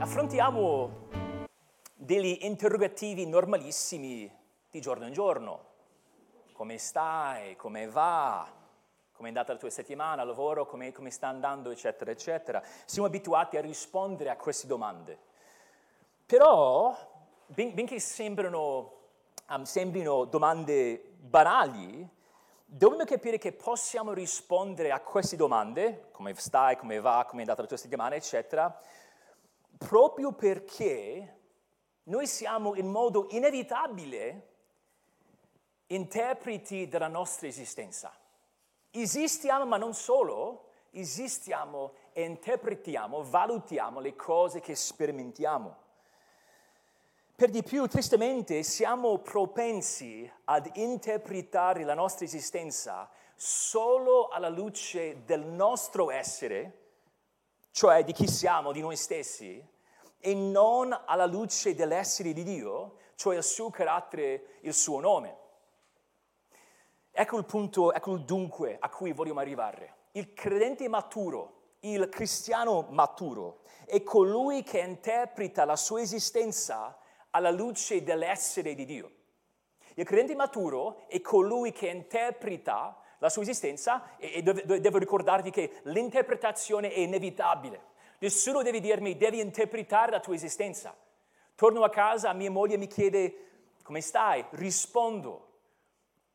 affrontiamo degli interrogativi normalissimi di giorno in giorno. Come stai? Come va? Come è andata la tua settimana, lavoro? Come, come sta andando? Eccetera, eccetera. Siamo abituati a rispondere a queste domande. Però, ben, benché sembrano, um, sembrino domande banali, dobbiamo capire che possiamo rispondere a queste domande, come stai, come va, come è andata la tua settimana, eccetera, proprio perché noi siamo in modo inevitabile interpreti della nostra esistenza. Esistiamo, ma non solo, esistiamo e interpretiamo, valutiamo le cose che sperimentiamo. Per di più, tristemente, siamo propensi ad interpretare la nostra esistenza solo alla luce del nostro essere, cioè di chi siamo, di noi stessi, e non alla luce dell'essere di Dio, cioè il suo carattere, il suo nome. Ecco il punto, ecco il dunque a cui vogliamo arrivare. Il credente maturo, il cristiano maturo, è colui che interpreta la sua esistenza alla luce dell'essere di Dio. Il credente maturo è colui che interpreta la sua esistenza e, devo ricordarti che l'interpretazione è inevitabile. Nessuno deve dirmi, devi interpretare la tua esistenza. Torno a casa, mia moglie mi chiede, come stai? Rispondo.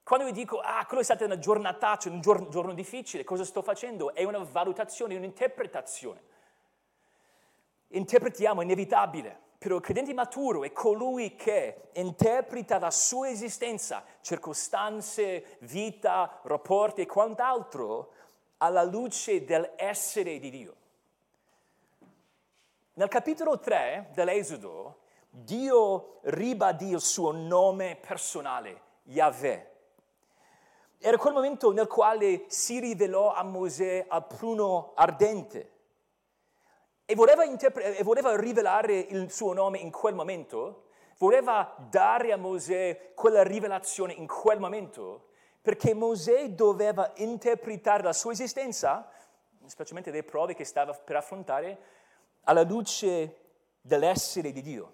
Quando io dico, ah, quello è stata una giornata, un giorno, giorno difficile, cosa sto facendo? È una valutazione, un'interpretazione. Interpretiamo, è inevitabile. Però il credente maturo è colui che interpreta la sua esistenza, circostanze, vita, rapporti e quant'altro alla luce dell'essere di Dio. Nel capitolo 3 dell'Esodo, Dio ribadì il suo nome personale, Yahweh. Era quel momento nel quale si rivelò a Mosè al pruno ardente. E voleva, interpre- e voleva rivelare il suo nome in quel momento, voleva dare a Mosè quella rivelazione in quel momento, perché Mosè doveva interpretare la sua esistenza, specialmente le prove che stava per affrontare, alla luce dell'essere di Dio.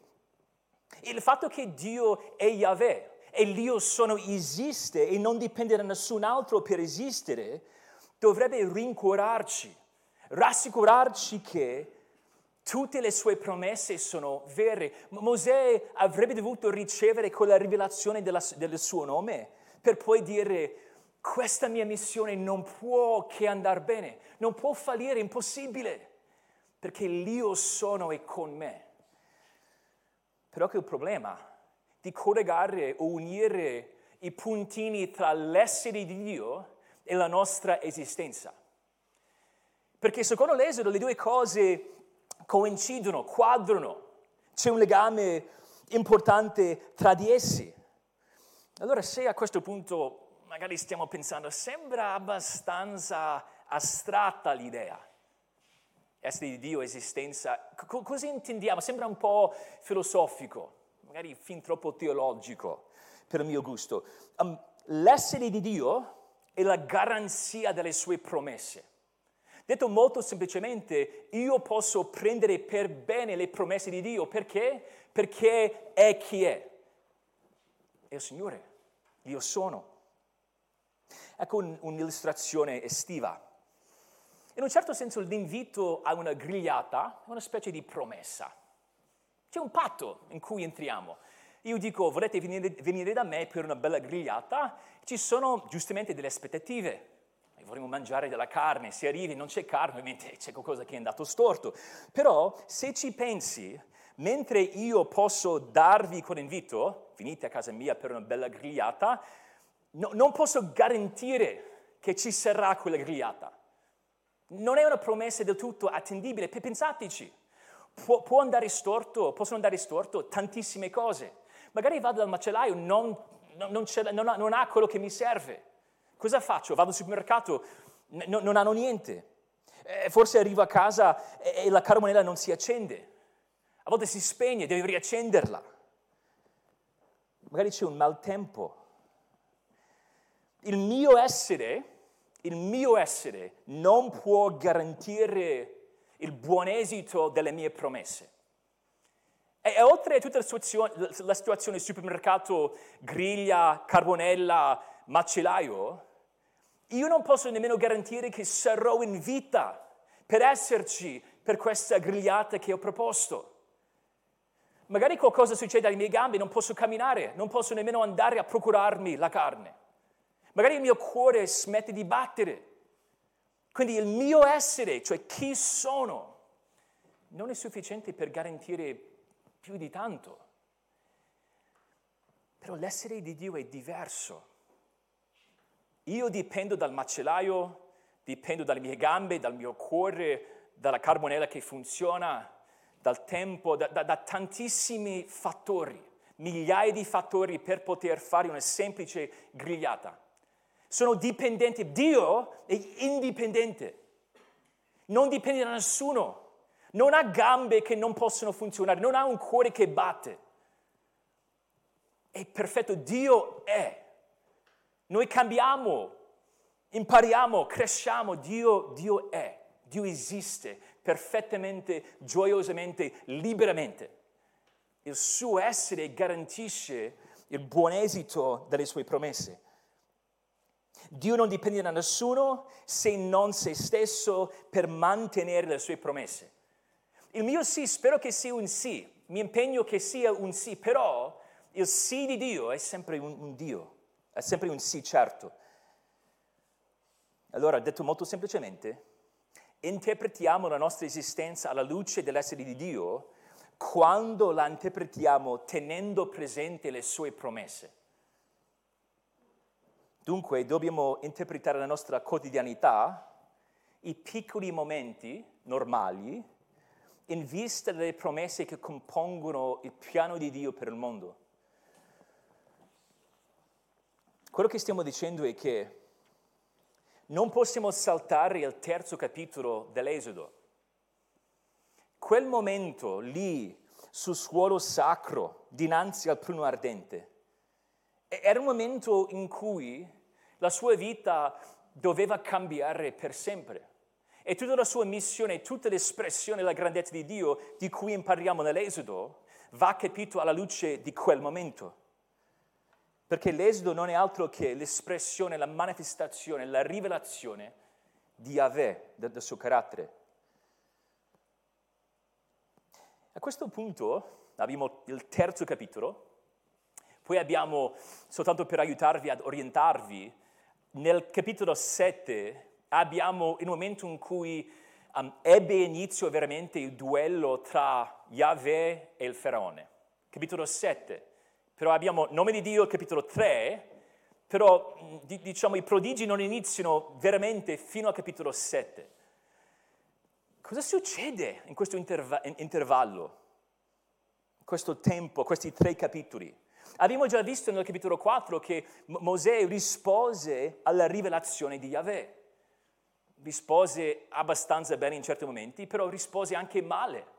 Il fatto che Dio è Yahweh e l'io sono esiste e non dipende da nessun altro per esistere, dovrebbe rincuorarci, rassicurarci che tutte le sue promesse sono vere. Mosè avrebbe dovuto ricevere quella rivelazione della, del suo nome per poi dire questa mia missione non può che andare bene, non può fallire, è impossibile perché l'io sono è con me. Però che il problema di collegare o unire i puntini tra l'essere di Dio e la nostra esistenza. Perché secondo l'Esodo le due cose coincidono, quadrano, c'è un legame importante tra di essi. Allora se a questo punto magari stiamo pensando, sembra abbastanza astratta l'idea, essere di Dio, esistenza, C- cosa intendiamo? Sembra un po' filosofico, magari fin troppo teologico per il mio gusto. Um, l'essere di Dio è la garanzia delle sue promesse. Detto molto semplicemente, io posso prendere per bene le promesse di Dio perché? Perché è chi è. È il Signore, io sono. Ecco un, un'illustrazione estiva in un certo senso l'invito a una grigliata è una specie di promessa. C'è un patto in cui entriamo. Io dico, volete venire, venire da me per una bella grigliata? Ci sono giustamente delle aspettative. Vorremmo mangiare della carne, se arrivi non c'è carne, ovviamente c'è qualcosa che è andato storto. Però se ci pensi, mentre io posso darvi quell'invito, venite a casa mia per una bella grigliata, no, non posso garantire che ci sarà quella grigliata. Non è una promessa del tutto attendibile, pensateci. Può, può andare storto, possono andare storto tantissime cose. Magari vado dal macellaio, non, non, non, ha, quello che mi serve. Cosa faccio? Vado al supermercato, n- non hanno niente. Eh, forse arrivo a casa e, e la carbonella non si accende. A volte si spegne, devi riaccenderla. Magari c'è un maltempo. Il mio essere il mio essere non può garantire il buon esito delle mie promesse. E, e oltre a tutta la situazione, la situazione supermercato, griglia, carbonella, macellaio, io non posso nemmeno garantire che sarò in vita per esserci per questa grigliata che ho proposto. Magari qualcosa succede alle mie gambe, non posso camminare, non posso nemmeno andare a procurarmi la carne. Magari il mio cuore smette di battere. Quindi il mio essere, cioè chi sono, non è sufficiente per garantire più di tanto. Però l'essere di Dio è diverso. Io dipendo dal macellaio, dipendo dalle mie gambe, dal mio cuore, dalla carbonella che funziona, dal tempo, da, da, da tantissimi fattori, migliaia di fattori per poter fare una semplice grigliata. Sono dipendenti, Dio è indipendente, non dipende da nessuno, non ha gambe che non possono funzionare, non ha un cuore che batte. È perfetto, Dio è. Noi cambiamo, impariamo, cresciamo, Dio, Dio è, Dio esiste perfettamente, gioiosamente, liberamente. Il suo essere garantisce il buon esito delle sue promesse. Dio non dipende da nessuno se non se stesso per mantenere le sue promesse. Il mio sì spero che sia un sì, mi impegno che sia un sì, però il sì di Dio è sempre un, un Dio, è sempre un sì certo. Allora, detto molto semplicemente, interpretiamo la nostra esistenza alla luce dell'essere di Dio quando la interpretiamo tenendo presente le sue promesse. Dunque dobbiamo interpretare la nostra quotidianità, i piccoli momenti normali, in vista delle promesse che compongono il piano di Dio per il mondo. Quello che stiamo dicendo è che non possiamo saltare il terzo capitolo dell'Esodo. Quel momento lì sul suolo sacro, dinanzi al pruno ardente, era un momento in cui la sua vita doveva cambiare per sempre. E tutta la sua missione, tutta l'espressione della grandezza di Dio di cui impariamo nell'Esodo, va capito alla luce di quel momento. Perché l'esodo non è altro che l'espressione, la manifestazione, la rivelazione di Yahweh, del, del suo carattere. A questo punto abbiamo il terzo capitolo, poi abbiamo, soltanto per aiutarvi ad orientarvi, nel capitolo 7 abbiamo il momento in cui um, ebbe inizio veramente il duello tra Yahweh e il faraone. Capitolo 7 però abbiamo nome di Dio, capitolo 3, però diciamo i prodigi non iniziano veramente fino al capitolo 7. Cosa succede in questo interva- intervallo, questo tempo, questi tre capitoli? Abbiamo già visto nel capitolo 4 che Mosè rispose alla rivelazione di Yahweh. Rispose abbastanza bene in certi momenti, però rispose anche male.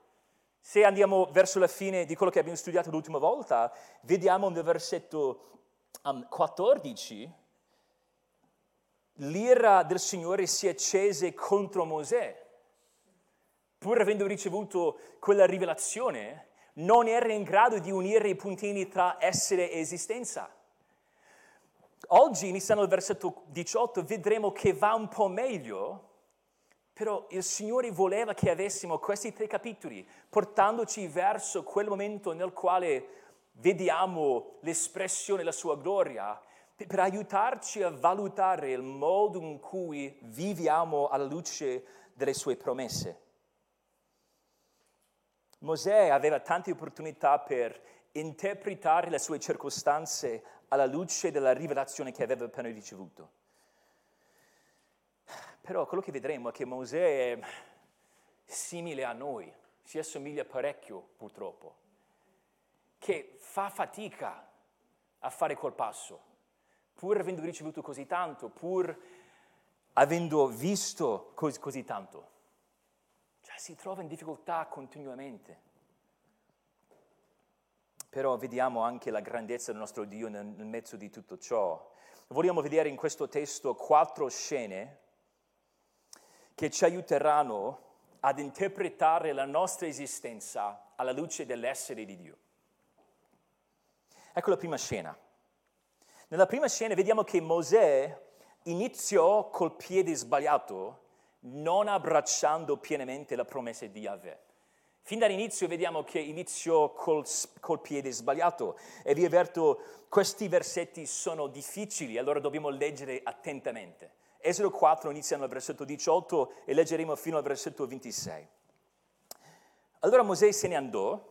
Se andiamo verso la fine di quello che abbiamo studiato l'ultima volta, vediamo nel versetto um, 14, l'ira del Signore si accese contro Mosè. Pur avendo ricevuto quella rivelazione, non era in grado di unire i puntini tra essere e esistenza. Oggi, iniziando dal versetto 18, vedremo che va un po' meglio però il Signore voleva che avessimo questi tre capitoli, portandoci verso quel momento nel quale vediamo l'espressione della sua gloria, per aiutarci a valutare il modo in cui viviamo alla luce delle sue promesse. Mosè aveva tante opportunità per interpretare le sue circostanze alla luce della rivelazione che aveva appena ricevuto. Però quello che vedremo è che Mosè è simile a noi, si assomiglia parecchio purtroppo, che fa fatica a fare quel passo, pur avendo ricevuto così tanto, pur avendo visto così, così tanto. Cioè si trova in difficoltà continuamente. Però vediamo anche la grandezza del nostro Dio nel, nel mezzo di tutto ciò. Vogliamo vedere in questo testo quattro scene che ci aiuteranno ad interpretare la nostra esistenza alla luce dell'essere di Dio. Ecco la prima scena. Nella prima scena vediamo che Mosè iniziò col piede sbagliato, non abbracciando pienamente la promessa di Yahweh. Fin dall'inizio vediamo che iniziò col, col, piede sbagliato e vi avverto, questi versetti sono difficili, allora dobbiamo leggere attentamente. Esodo 4 inizia nel versetto 18 e leggeremo fino al versetto 26. Allora Mosè se ne andò,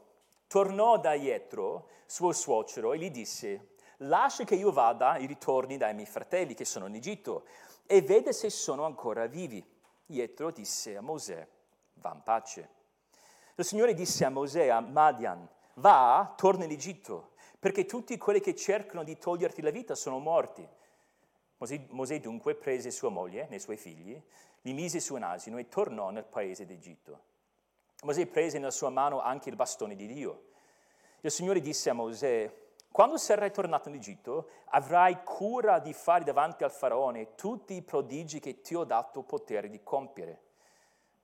tornò da Ietro, suo suocero, e gli disse, lascia che io vada e ritorni dai miei fratelli che sono in Egitto e vede se sono ancora vivi. Ietro disse a Mosè, va in pace. Il Signore disse a Mosè, a Madian, va, torna in Egitto, perché tutti quelli che cercano di toglierti la vita sono morti. Mosè, dunque prese sua moglie e i suoi figli, li mise su un asino e tornò nel paese d'Egitto. Mosè prese nella sua mano anche il bastone di Dio. Il Signore disse a Mosè, quando sarai tornato in Egitto, avrai cura di fare davanti al faraone tutti i prodigi che ti ho dato potere di compiere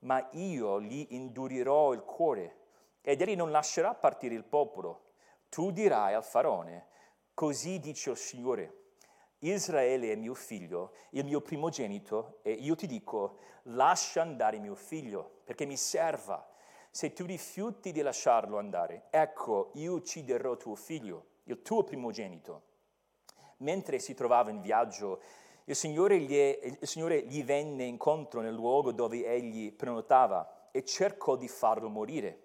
ma io gli indurirò il cuore ed egli non lascerà partire il popolo. Tu dirai al faraone, così dice il Signore, Israele è mio figlio, il mio primogenito, e io ti dico, lascia andare mio figlio, perché mi serva. Se tu rifiuti di lasciarlo andare, ecco, io ucciderò tuo figlio, il tuo primogenito. Mentre si trovava in viaggio, il Signore, gli, il Signore gli venne incontro nel luogo dove egli prenotava e cercò di farlo morire.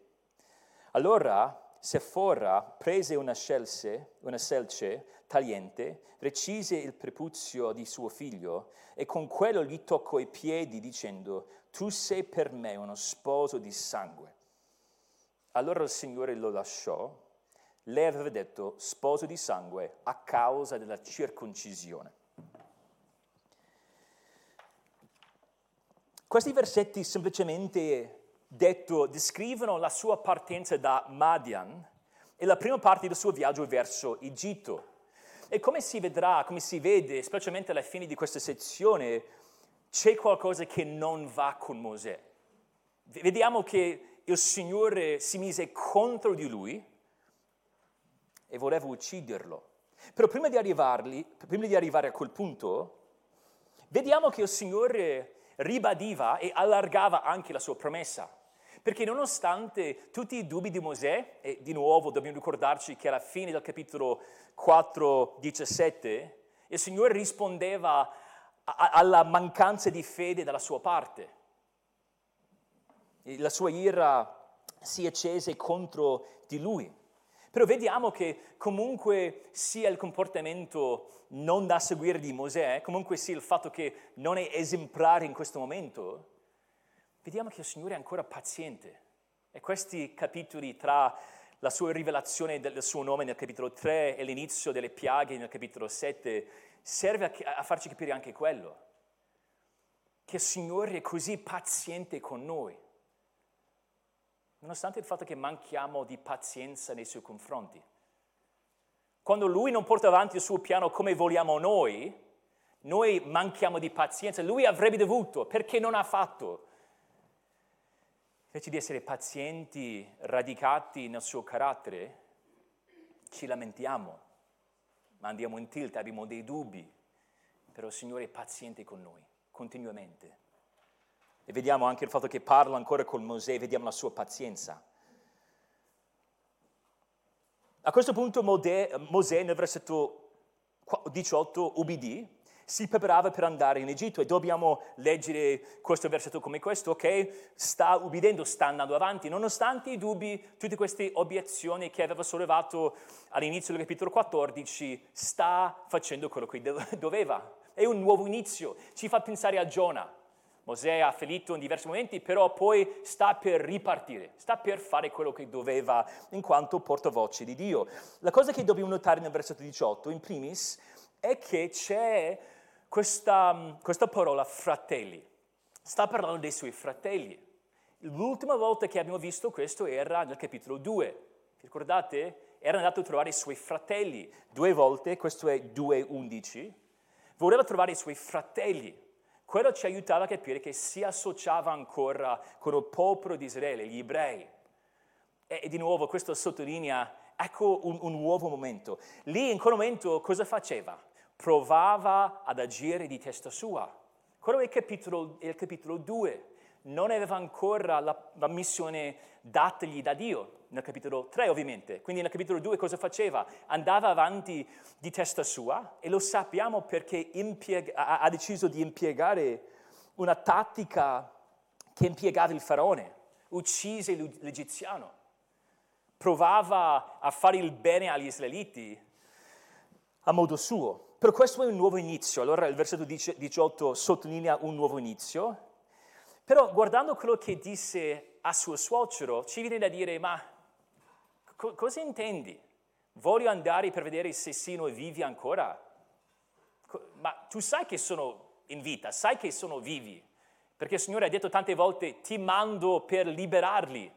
Allora Sephora prese una, scelse, una selce tagliente, recise il prepuzio di suo figlio e con quello gli toccò i piedi dicendo, tu sei per me uno sposo di sangue. Allora il Signore lo lasciò. Lei aveva detto sposo di sangue a causa della circoncisione. Questi versetti semplicemente detto descrivono la sua partenza da Madian e la prima parte del suo viaggio verso Egitto. E come si vedrà, come si vede, specialmente alla fine di questa sezione, c'è qualcosa che non va con Mosè. Vediamo che il Signore si mise contro di lui e voleva ucciderlo. Però prima di, prima di arrivare a quel punto, vediamo che il Signore ribadiva e allargava anche la sua promessa. Perché nonostante tutti i dubbi di Mosè, e di nuovo dobbiamo ricordarci che alla fine del capitolo 4, 17, il Signore rispondeva alla mancanza di fede dalla sua parte. La sua ira si accese contro di lui. Però vediamo che comunque sia il comportamento non da seguire di Mosè, comunque sia il fatto che non è esemplare in questo momento, vediamo che il Signore è ancora paziente. E questi capitoli tra la sua rivelazione del suo nome nel capitolo 3 e l'inizio delle piaghe nel capitolo 7 serve a, a farci capire anche quello, che il Signore è così paziente con noi nonostante il fatto che manchiamo di pazienza nei suoi confronti. Quando lui non porta avanti il suo piano come vogliamo noi, noi manchiamo di pazienza. Lui avrebbe dovuto, perché non ha fatto? Invece di essere pazienti, radicati nel suo carattere, ci lamentiamo, ma andiamo in tilt, abbiamo dei dubbi. Però il Signore è paziente con noi, continuamente. E vediamo anche il fatto che parla ancora con Mosè, vediamo la sua pazienza. A questo punto Mosè nel versetto 18 ubbidì, si preparava per andare in Egitto e dobbiamo leggere questo versetto come questo, ok? Sta ubbidendo, sta andando avanti, nonostante i dubbi, tutte queste obiezioni che aveva sollevato all'inizio del capitolo 14, sta facendo quello che doveva. È un nuovo inizio, ci fa pensare a Giona. Mosè ha fallito in diversi momenti, però poi sta per ripartire, sta per fare quello che doveva in quanto portavoce di Dio. La cosa che dobbiamo notare nel versetto 18, in primis, è che c'è questa, questa parola fratelli. Sta parlando dei suoi fratelli. L'ultima volta che abbiamo visto questo era nel capitolo 2. Vi ricordate? Era andato a trovare i suoi fratelli due volte, questo è 2.11. Voleva trovare i suoi fratelli. quello ci aiutava a capire che si associava ancora con il popolo di Israele, gli ebrei. E, e di nuovo questo sottolinea, ecco un, un nuovo momento. Lì in quel momento cosa faceva? Provava ad agire di testa sua. Quello è il capitolo, il capitolo 2. Non aveva ancora la, la missione datagli da Dio, nel capitolo 3 ovviamente. Quindi nel capitolo 2 cosa faceva? Andava avanti di testa sua e lo sappiamo perché impiega, ha deciso di impiegare una tattica che impiegava il faraone, uccise l'egiziano. Provava a fare il bene agli israeliti a modo suo. Per questo è un nuovo inizio. Allora il versetto 18 sottolinea un nuovo inizio. Però guardando quello che disse a suo suocero, ci viene da dire, ma Co- cosa intendi? Voglio andare per vedere se sono vivi ancora? Co- ma tu sai che sono in vita, sai che sono vivi, perché il Signore ha detto tante volte ti mando per liberarli.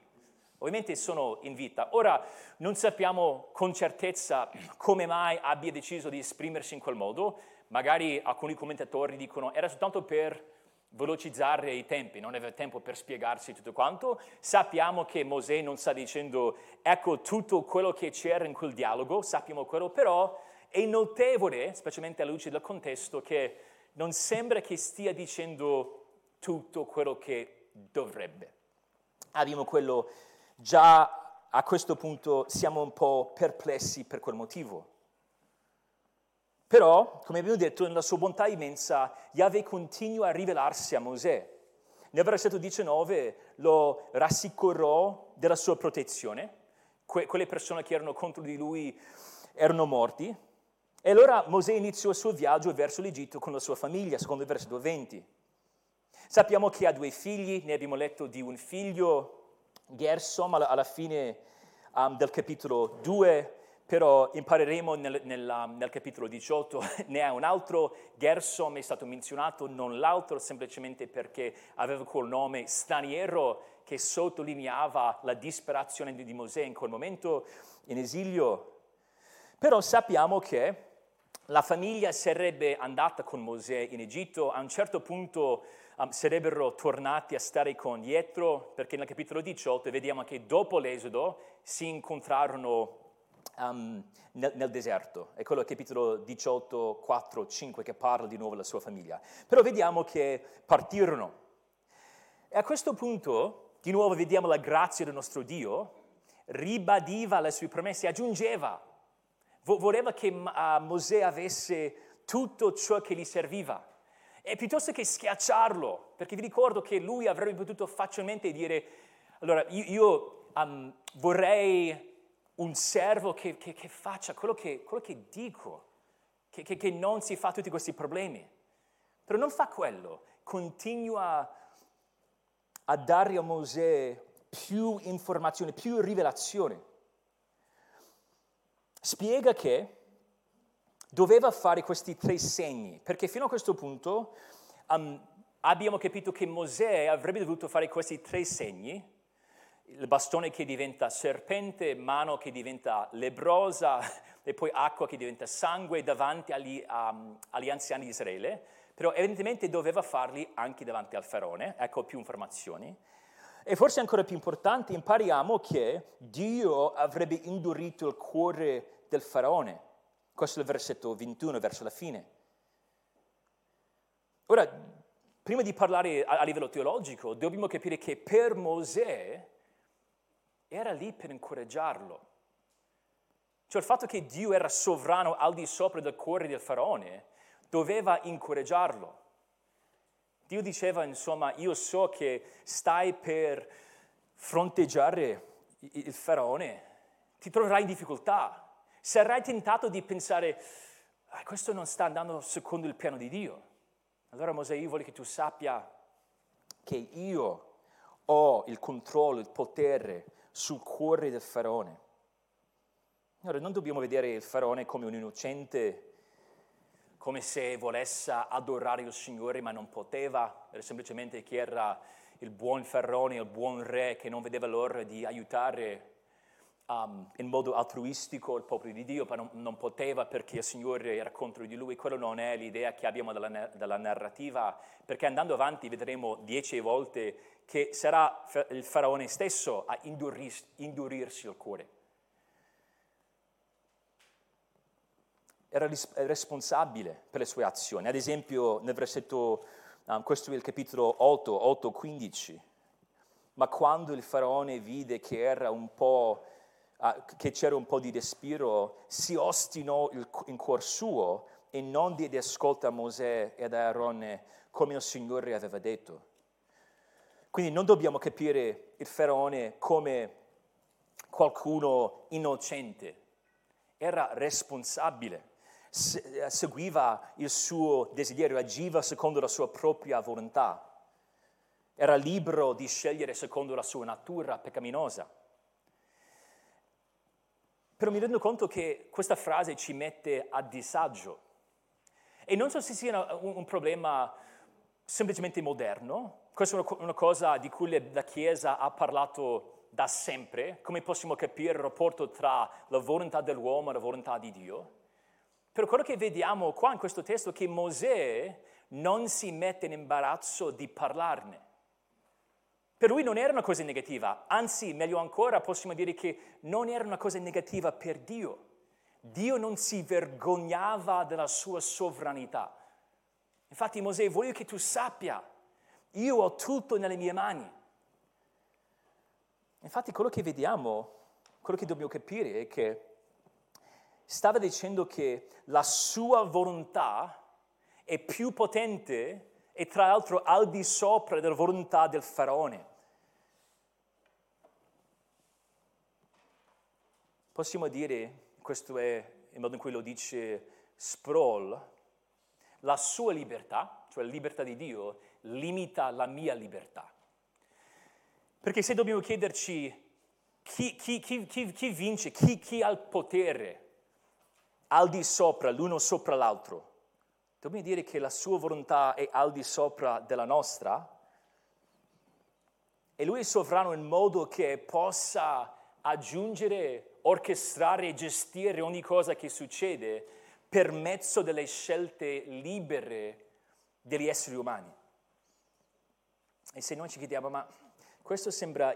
Ovviamente sono in vita. Ora non sappiamo con certezza come mai abbia deciso di esprimersi in quel modo. Magari alcuni commentatori dicono era soltanto per velocizzare i tempi, non aveva tempo per spiegarsi tutto quanto. Sappiamo che Mosè non sta dicendo ecco tutto quello che c'era in quel dialogo, sappiamo quello, però è notevole, specialmente alla luce del contesto, che non sembra che stia dicendo tutto quello che dovrebbe. Abbiamo quello già a questo punto siamo un po' perplessi per quel motivo. Però, come abbiamo detto, nella sua bontà immensa, Yahweh continua a rivelarsi a Mosè. Nel versetto 19 lo rassicurò della sua protezione, que- quelle persone che erano contro di lui erano morti, e allora Mosè iniziò il suo viaggio verso l'Egitto con la sua famiglia, secondo il versetto 20. Sappiamo che ha due figli, ne abbiamo letto di un figlio, Gersom, alla, fine um, del capitolo 2, però impareremo nel, nel, nel, capitolo 18, ne ha un altro, Gersom è stato menzionato, non l'altro, semplicemente perché aveva quel nome straniero che sottolineava la disperazione di Mosè in quel momento in esilio. Però sappiamo che la famiglia sarebbe andata con Mosè in Egitto, a un certo punto um, sarebbero tornati a stare con Dietro, perché nel capitolo 18 vediamo che dopo l'esodo si incontrarono um, nel, nel, deserto. È quello capitolo 18, 4, 5 che parla di nuovo della sua famiglia. Però vediamo che partirono. E a questo punto, di nuovo vediamo la grazia del nostro Dio, ribadiva le sue promesse, aggiungeva, voleva che uh, Mosè avesse tutto ciò che gli serviva. E piuttosto che schiacciarlo, perché vi ricordo che lui avrebbe potuto facilmente dire, allora io, io um, vorrei un servo che, che, che faccia quello che, quello che dico, che, non si fa tutti questi problemi. Però non fa quello, continua a dare a Mosè più informazioni, più rivelazioni. Spiega che doveva fare questi tre segni, perché fino a questo punto um, abbiamo capito che Mosè avrebbe dovuto fare questi tre segni il bastone che diventa serpente, mano che diventa lebrosa e poi acqua che diventa sangue davanti agli, um, agli anziani di Israele, però evidentemente doveva farli anche davanti al faraone, ecco più informazioni. E forse ancora più importante, impariamo che Dio avrebbe indurito il cuore del faraone. Questo è il versetto 21, verso la fine. Ora, prima di parlare a, livello teologico, dobbiamo capire che per Mosè era lì per incoraggiarlo. Cioè il fatto che Dio era sovrano al di sopra del cuore del faraone doveva incoraggiarlo. Dio diceva, insomma, io so che stai per fronteggiare il faraone, ti troverai in difficoltà, sarai tentato di pensare, ah, questo non sta andando secondo il piano di Dio. Allora Mosè, io voglio che tu sappia che io ho il controllo, il potere sul cuore del faraone. Allora, non dobbiamo vedere il faraone come un innocente, come se volesse adorare il Signore ma non poteva, era semplicemente che era il buon faraone, il buon re che non vedeva l'ora di aiutare um, in modo altruistico il popolo di Dio, non, non, poteva perché il Signore era contro di lui. Quello non è l'idea che abbiamo della, della narrativa, perché andando avanti vedremo dieci volte che sarà il faraone stesso a induris, indurirsi il cuore. Era ris- responsabile per le sue azioni. Ad esempio, nel versetto, um, questo è il capitolo 8, 8, 15. Ma quando il faraone vide che era un po' che c'era un po' di respiro, si ostinò in cuor suo e non diede ascolto a Mosè ed a Aarone come il Signore aveva detto. Quindi non dobbiamo capire il faraone come qualcuno innocente, era responsabile, seguiva il suo desiderio, agiva secondo la sua propria volontà, era libero di scegliere secondo la sua natura peccaminosa. Però mi rendo conto che questa frase ci mette a disagio. E non so se sia un, un problema semplicemente moderno, questa è una, cosa di cui la Chiesa ha parlato da sempre, come possiamo capire il rapporto tra la volontà dell'uomo e la volontà di Dio. Però quello che vediamo qua in questo testo è che Mosè non si mette in imbarazzo di parlarne. Per lui non era una cosa negativa, anzi, meglio ancora, possiamo dire che non era una cosa negativa per Dio. Dio non si vergognava della sua sovranità. Infatti Mosè, voglio che tu sappia, io ho tutto nelle mie mani. Infatti quello che vediamo, quello che dobbiamo capire è che stava dicendo che la sua volontà è più potente e tra l'altro al di sopra della volontà del faraone. Possiamo dire, questo è il modo in cui lo dice Sproul, la sua libertà, cioè la libertà di Dio, limita la mia libertà. Perché se dobbiamo chiederci chi, chi, chi, chi vince, chi, ha il potere al di sopra, l'uno sopra l'altro, dobbiamo dire che la sua volontà è al di sopra della nostra e lui è sovrano in modo che possa aggiungere orchestrare e gestire ogni cosa che succede per mezzo delle scelte libere degli esseri umani. E se noi ci chiediamo, ma questo sembra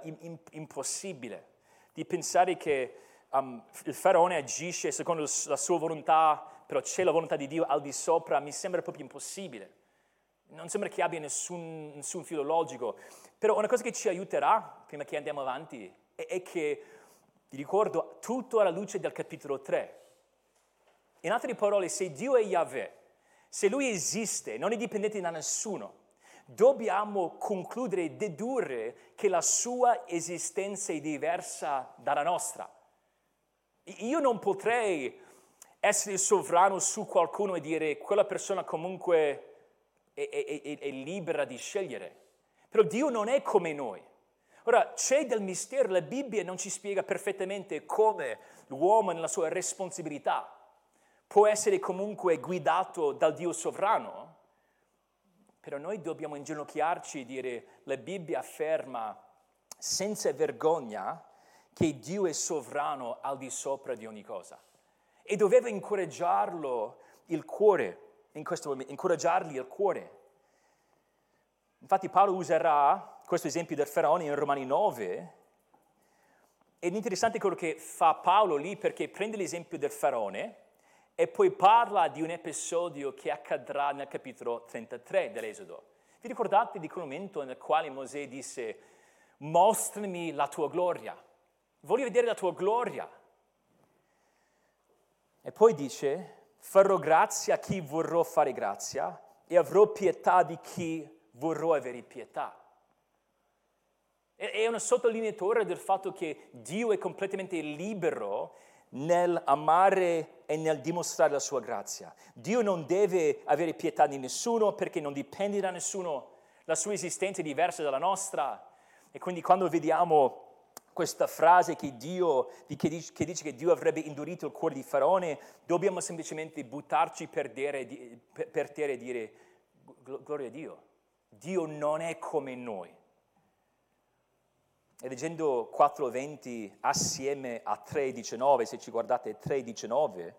impossibile, di pensare che um, il faraone agisce secondo la sua volontà, però c'è la volontà di Dio al di sopra, mi sembra proprio impossibile. Non sembra che abbia nessun, nessun filo logico. Però una cosa che ci aiuterà, prima che andiamo avanti, è, è che vi ricordo tutto alla luce del capitolo 3. In altre parole, se Dio è Yahweh, se Lui esiste, non è dipendente da nessuno, dobbiamo concludere e dedurre che la sua esistenza è diversa dalla nostra. Io non potrei essere sovrano su qualcuno e dire quella persona comunque è, è, è, è libera di scegliere. Però Dio non è come noi. Ora, c'è del mistero, la Bibbia non ci spiega perfettamente come l'uomo nella sua responsabilità può essere comunque guidato dal Dio sovrano, però noi dobbiamo inginocchiarci e dire la Bibbia afferma senza vergogna che Dio è sovrano al di sopra di ogni cosa. E doveva incoraggiarlo il cuore, in questo momento, incoraggiargli il cuore. Infatti Paolo userà questo esempio del faraone in Romani 9, ed è interessante quello che fa Paolo lì perché prende l'esempio del faraone e poi parla di un episodio che accadrà nel capitolo 33 dell'Esodo. Vi ricordate di quel momento nel quale Mosè disse mostrami la tua gloria, voglio vedere la tua gloria. E poi dice farò grazia a chi vorrò fare grazia e avrò pietà di chi vorrò avere pietà. È una sottolineatura del fatto che Dio è completamente libero nel amare e nel dimostrare la sua grazia. Dio non deve avere pietà di nessuno perché non dipende da nessuno, la sua esistenza è diversa dalla nostra. E quindi quando vediamo questa frase che, Dio, che, dice, che Dio avrebbe indurito il cuore di Faraone, dobbiamo semplicemente buttarci per, dire, per terra e dire gloria a Dio. Dio non è come noi. E leggendo 4.20 assieme a 3.19, se ci guardate 3.19,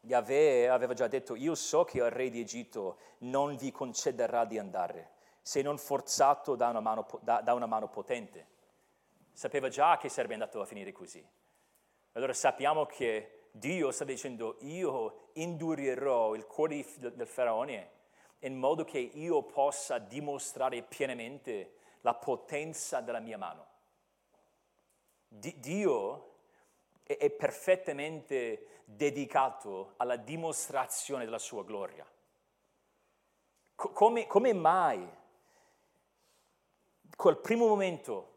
Yahweh aveva già detto, io so che il re di Egitto non vi concederà di andare, se non forzato da una mano, da, da una mano potente. Sapeva già che sarebbe andato a finire così. Allora sappiamo che Dio sta dicendo, io indurirò il cuore del faraone in modo che io possa dimostrare pienamente la potenza della mia mano. Dio è perfettamente dedicato alla dimostrazione della sua gloria. Come, come mai quel primo momento,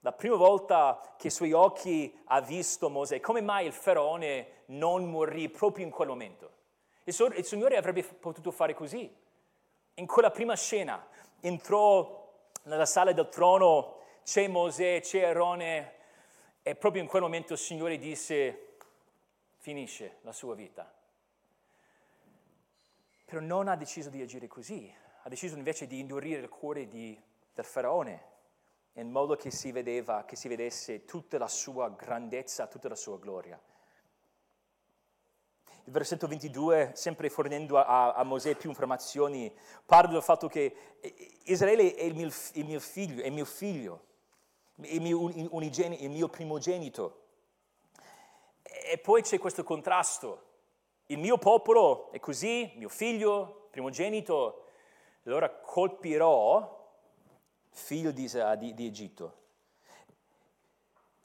la prima volta che i suoi occhi ha visto Mosè, come mai il faraone non morì proprio in quel momento? Il Signore avrebbe potuto fare così. In quella prima scena entrò nella sala del trono, c'è Mosè, c'è Aarone, e proprio in quel momento il Signore disse, finisce la sua vita. Però non ha deciso di agire così, ha deciso invece di indurire il cuore di, del faraone in modo che si vedeva, che si vedesse tutta la sua grandezza, tutta la sua gloria. Il versetto 22, sempre fornendo a, a Mosè più informazioni, parla del fatto che Israele è il mio, il mio figlio, è mio figlio il mio, unigeni, il mio primogenito. E poi c'è questo contrasto. Il mio popolo è così, mio figlio, primogenito, allora colpirò figlio di, di, di Egitto,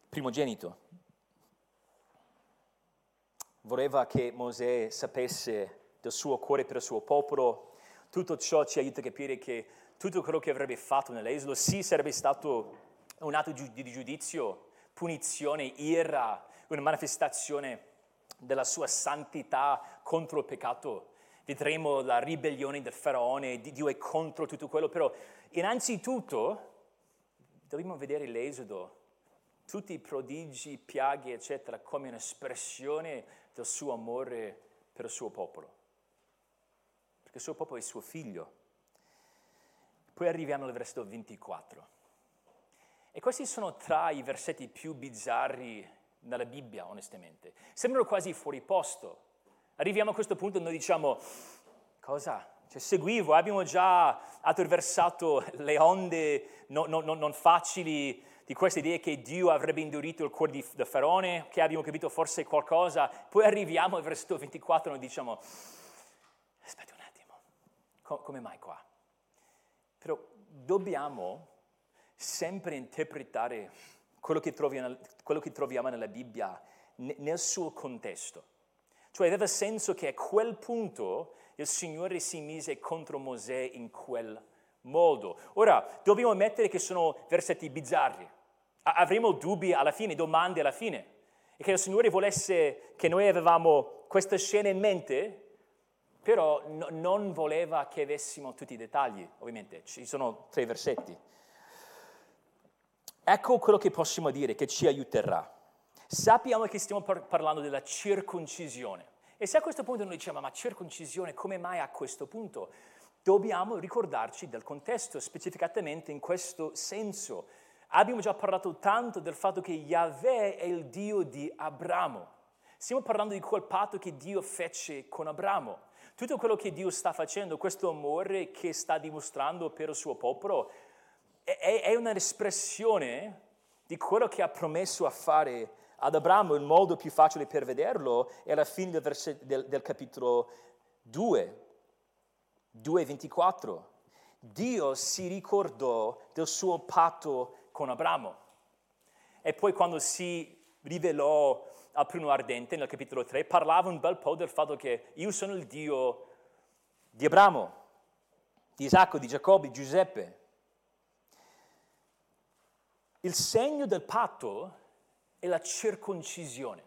primogenito. Voleva che Mosè sapesse del suo cuore per il suo popolo. Tutto ciò ci aiuta a capire che tutto quello che avrebbe fatto nell'Esodo sì sarebbe stato un atto di giudizio, punizione, ira, una manifestazione della sua santità contro il peccato. Vedremo la ribellione del faraone, di Dio è contro tutto quello, però innanzitutto dobbiamo vedere l'esodo, tutti i prodigi, piaghe, eccetera, come un'espressione del suo amore per il suo popolo. Perché il suo popolo è il suo figlio. Poi arriviamo al versetto 24. E questi sono tra i versetti più bizzarri nella Bibbia, onestamente. Sembrano quasi fuori posto. Arriviamo a questo punto e noi diciamo, cosa? Cioè, seguivo, abbiamo già attraversato le onde no, no, no, non facili di questa idea che Dio avrebbe indurito il cuore di, di Faraone, che abbiamo capito forse qualcosa, poi arriviamo al versetto 24 e noi diciamo, aspetta un attimo, Co- come mai qua? Però dobbiamo sempre interpretare quello che, troviamo, quello che troviamo nella Bibbia nel suo contesto. Cioè aveva senso che a quel punto il Signore si mise contro Mosè in quel modo. Ora, dobbiamo ammettere che sono versetti bizzarri. Avremo dubbi alla fine, domande alla fine. E che il Signore volesse che noi avevamo questa scena in mente, però no, non voleva che avessimo tutti i dettagli, ovviamente. Ci sono tre versetti. Ecco quello che possiamo dire che ci aiuterà. Sappiamo che stiamo par- parlando della circoncisione. E se a questo punto noi diciamo, ma circoncisione, come mai a questo punto? Dobbiamo ricordarci del contesto, specificatamente in questo senso. Abbiamo già parlato tanto del fatto che Yahweh è il Dio di Abramo. Stiamo parlando di quel patto che Dio fece con Abramo. Tutto quello che Dio sta facendo, questo amore che sta dimostrando per il suo popolo, è, è un'espressione di quello che ha promesso a fare ad Abramo. Il modo più facile per vederlo è alla fine del, verset, del, del capitolo 2, 2.24. Dio si ricordò del suo patto con Abramo. E poi quando si rivelò al primo ardente nel capitolo 3, parlava un bel po' del fatto che io sono il Dio di Abramo, di Isacco, di Giacobbe, di Giuseppe. Il segno del patto è la circoncisione.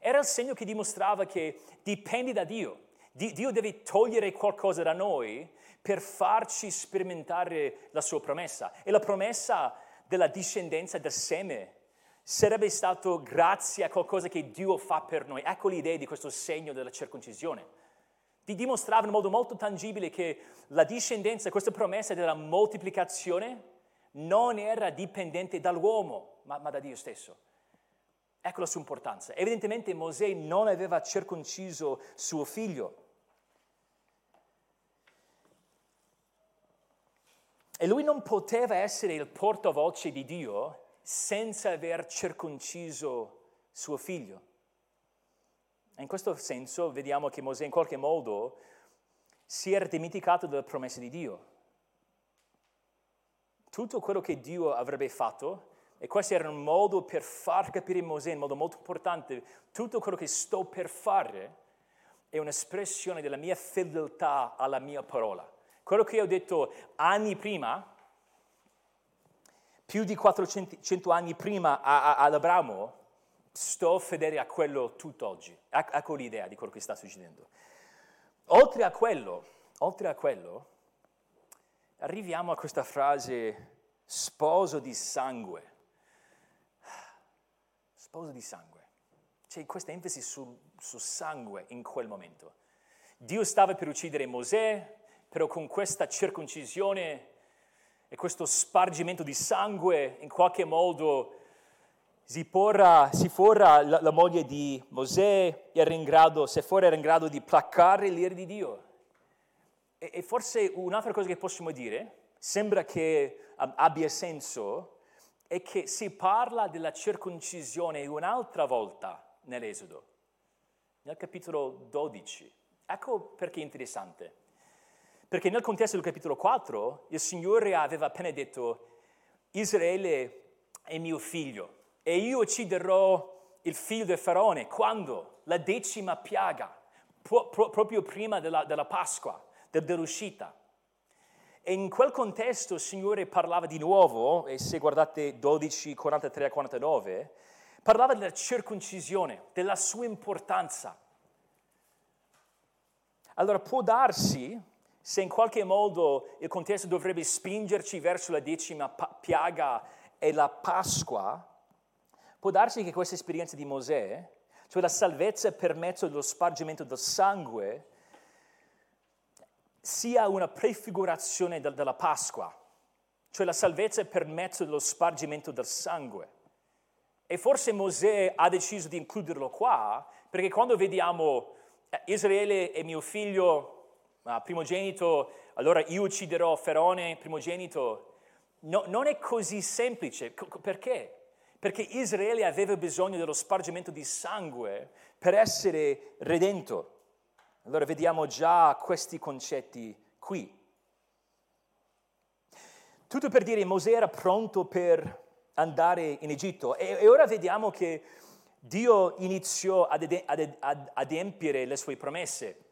Era il segno che dimostrava che dipendi da Dio. Dio deve togliere qualcosa da noi per farci sperimentare la sua promessa. E la promessa della discendenza del seme sarebbe stato grazie a qualcosa che Dio fa per noi. Ecco l'idea di questo segno della circoncisione. Dimostrava in modo molto tangibile che la discendenza, questa promessa della moltiplicazione, non era dipendente dall'uomo, ma, ma da Dio stesso. Ecco la sua importanza. Evidentemente Mosè non aveva circonciso suo figlio. E lui non poteva essere il portavoce di Dio senza aver circonciso suo figlio. E in questo senso vediamo che Mosè in qualche modo si era dimenticato delle promesse di Dio. Tutto quello che Dio avrebbe fatto, e questo era un modo per far capire a Mosè in modo molto importante, tutto quello che sto per fare è un'espressione della mia fedeltà alla mia parola. Quello che ho detto anni prima, più di 400 anni prima ad Abramo, sto fedele a quello tutt'oggi. Ecco l'idea di quello che sta succedendo. Oltre a quello, oltre a quello, arriviamo a questa frase sposo di sangue. Sposo di sangue. C'è questa enfasi sul, sul sangue in quel momento. Dio stava per uccidere Mosè, però con questa circoncisione e questo spargimento di sangue in qualche modo si, porra, si forra la, la, moglie di Mosè, era in grado, se fuori era in grado di placare l'ira di Dio. E, e, forse un'altra cosa che possiamo dire, sembra che abbia senso, è che si parla della circoncisione un'altra volta nell'Esodo, nel capitolo 12. Ecco perché è interessante. Perché nel contesto del capitolo 4 il Signore aveva appena detto Israele è mio figlio e io ucciderò il figlio del faraone. Quando? La decima piaga, pro, pro, proprio prima della, della Pasqua, del, dell'uscita. E in quel contesto il Signore parlava di nuovo, e se guardate 12, 43 49, parlava della circoncisione, della sua importanza. Allora può darsi se in qualche modo il contesto dovrebbe spingerci verso la decima piaga e la Pasqua, può darsi che questa esperienza di Mosè, cioè la salvezza per mezzo dello spargimento del sangue, sia una prefigurazione della Pasqua, cioè la salvezza per mezzo dello spargimento del sangue. E forse Mosè ha deciso di includerlo qua, perché quando vediamo eh, Israele è mio figlio, uh, primogenito, allora io ucciderò Ferone, primogenito. No, non è così semplice. Perché? Perché Israele aveva bisogno dello spargimento di sangue per essere redento. Allora vediamo già questi concetti qui. Tutto per dire Mosè era pronto per andare in Egitto e, e ora vediamo che Dio iniziò ad, ad, ad adempiere le sue promesse.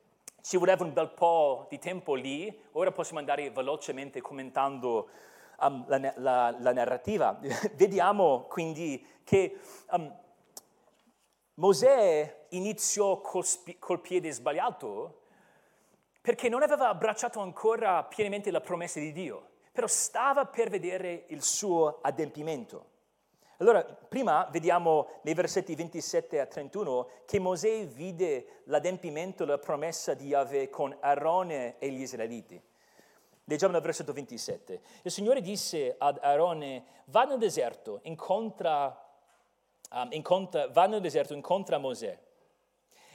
Ci voleva un bel po' di tempo lì, ora possiamo andare velocemente commentando um, la, la, la, narrativa. Vediamo quindi che um, Mosè iniziò col, col piede sbagliato perché non aveva abbracciato ancora pienamente la promessa di Dio, però stava per vedere il suo adempimento. Allora, prima vediamo nei versetti 27 a 31 che Mosè vide l'adempimento della promessa di Yahweh con Aarone e gli Israeliti. Leggiamo dal versetto 27. Il Signore disse ad Aarone, va nel deserto, incontra, um, incontra, va nel deserto, incontra Mosè.